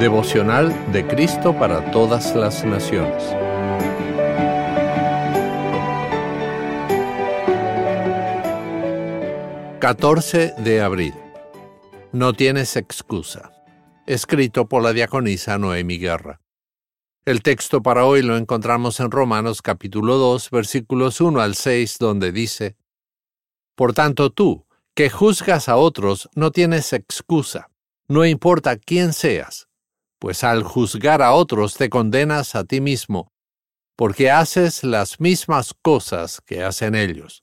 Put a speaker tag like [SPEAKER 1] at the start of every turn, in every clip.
[SPEAKER 1] Devocional de Cristo para todas las naciones. ...14 de abril... No tienes excusa... ...escrito por la diaconisa Noemi Guerra... El texto para hoy lo encontramos en Romanos capítulo 2, versículos 1 al 6, donde dice, Por tanto tú, que juzgas a otros, no tienes excusa, no importa quién seas, pues al juzgar a otros te condenas a ti mismo, porque haces las mismas cosas que hacen ellos.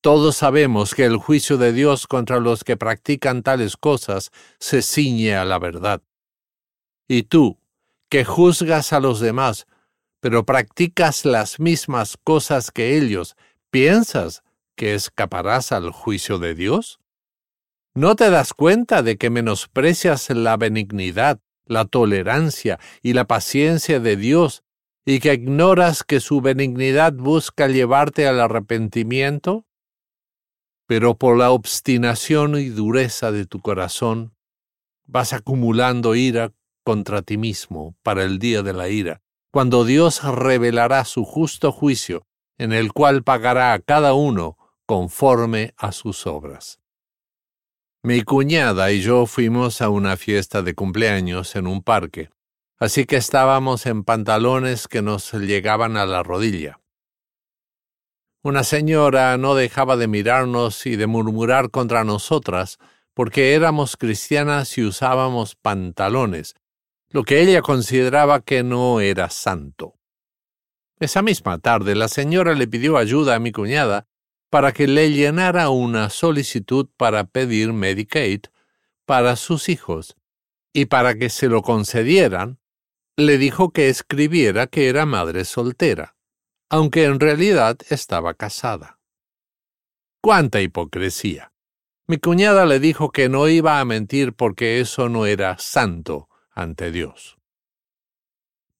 [SPEAKER 1] Todos sabemos que el juicio de Dios contra los que practican tales cosas se ciñe a la verdad. Y tú, que juzgas a los demás, pero practicas las mismas cosas que ellos, ¿piensas que escaparás al juicio de Dios? ¿No te das cuenta de que menosprecias la benignidad, la tolerancia y la paciencia de Dios y que ignoras que su benignidad busca llevarte al arrepentimiento? Pero por la obstinación y dureza de tu corazón, vas acumulando ira contra ti mismo para el día de la ira, cuando Dios revelará su justo juicio, en el cual pagará a cada uno conforme a sus obras. Mi cuñada y yo fuimos a una fiesta de cumpleaños en un parque, así que estábamos en pantalones que nos llegaban a la rodilla. Una señora no dejaba de mirarnos y de murmurar contra nosotras porque éramos cristianas y usábamos pantalones, lo que ella consideraba que no era santo. Esa misma tarde la señora le pidió ayuda a mi cuñada para que le llenara una solicitud para pedir Medicaid para sus hijos, y para que se lo concedieran, le dijo que escribiera que era madre soltera, aunque en realidad estaba casada. ¡Cuánta hipocresía! Mi cuñada le dijo que no iba a mentir porque eso no era santo, ante Dios.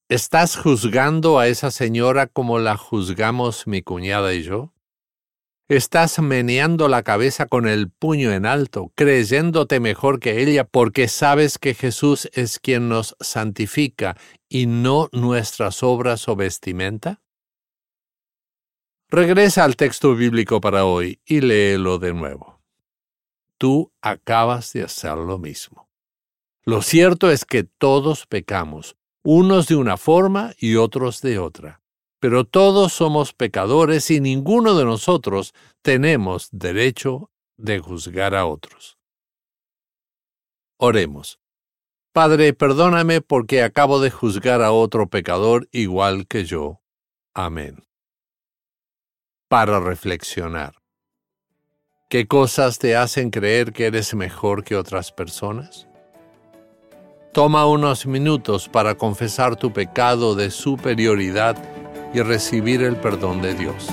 [SPEAKER 1] ¿Estás juzgando a esa señora como la juzgamos mi cuñada y yo? ¿Estás meneando la cabeza con el puño en alto, creyéndote mejor que ella porque sabes que Jesús es quien nos santifica y no nuestras obras o vestimenta? Regresa al texto bíblico para hoy y léelo de nuevo. Tú acabas de hacer lo mismo. Lo cierto es que todos pecamos, unos de una forma y otros de otra. Pero todos somos pecadores y ninguno de nosotros tenemos derecho de juzgar a otros. Oremos. Padre, perdóname porque acabo de juzgar a otro pecador igual que yo. Amén. Para reflexionar. ¿Qué cosas te hacen creer que eres mejor que otras personas? Toma unos minutos para confesar tu pecado de superioridad y recibir el perdón de Dios.